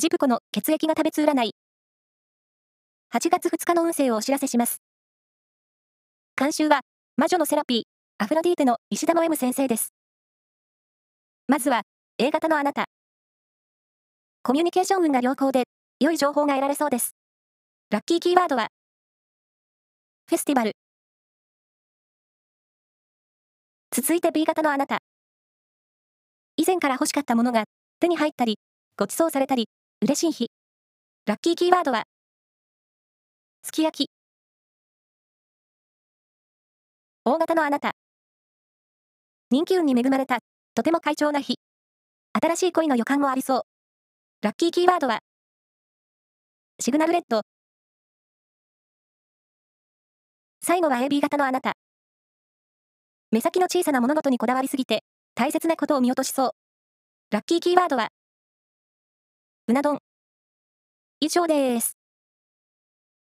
ジプコの血液が食べつ占い。8月2日の運勢をお知らせします。監修は、魔女のセラピー、アフロディーテの石田の M 先生です。まずは、A 型のあなた。コミュニケーション運が良好で、良い情報が得られそうです。ラッキーキーワードは、フェスティバル。続いて B 型のあなた。以前から欲しかったものが手に入ったり、ご馳走されたり、嬉しい日。ラッキーキーワードは、すき焼き。大型のあなた。人気運に恵まれた、とても快調な日。新しい恋の予感もありそう。ラッキーキーワードは、シグナルレッド。最後は AB 型のあなた。目先の小さな物事にこだわりすぎて、大切なことを見落としそう。ラッキーキーワードは、うな丼。以上です。